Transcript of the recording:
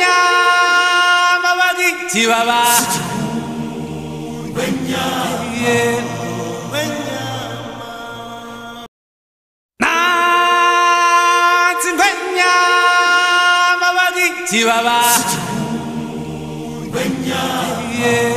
Benyama bagi Chihuahua. Benyama. Chihuahua. Yeah.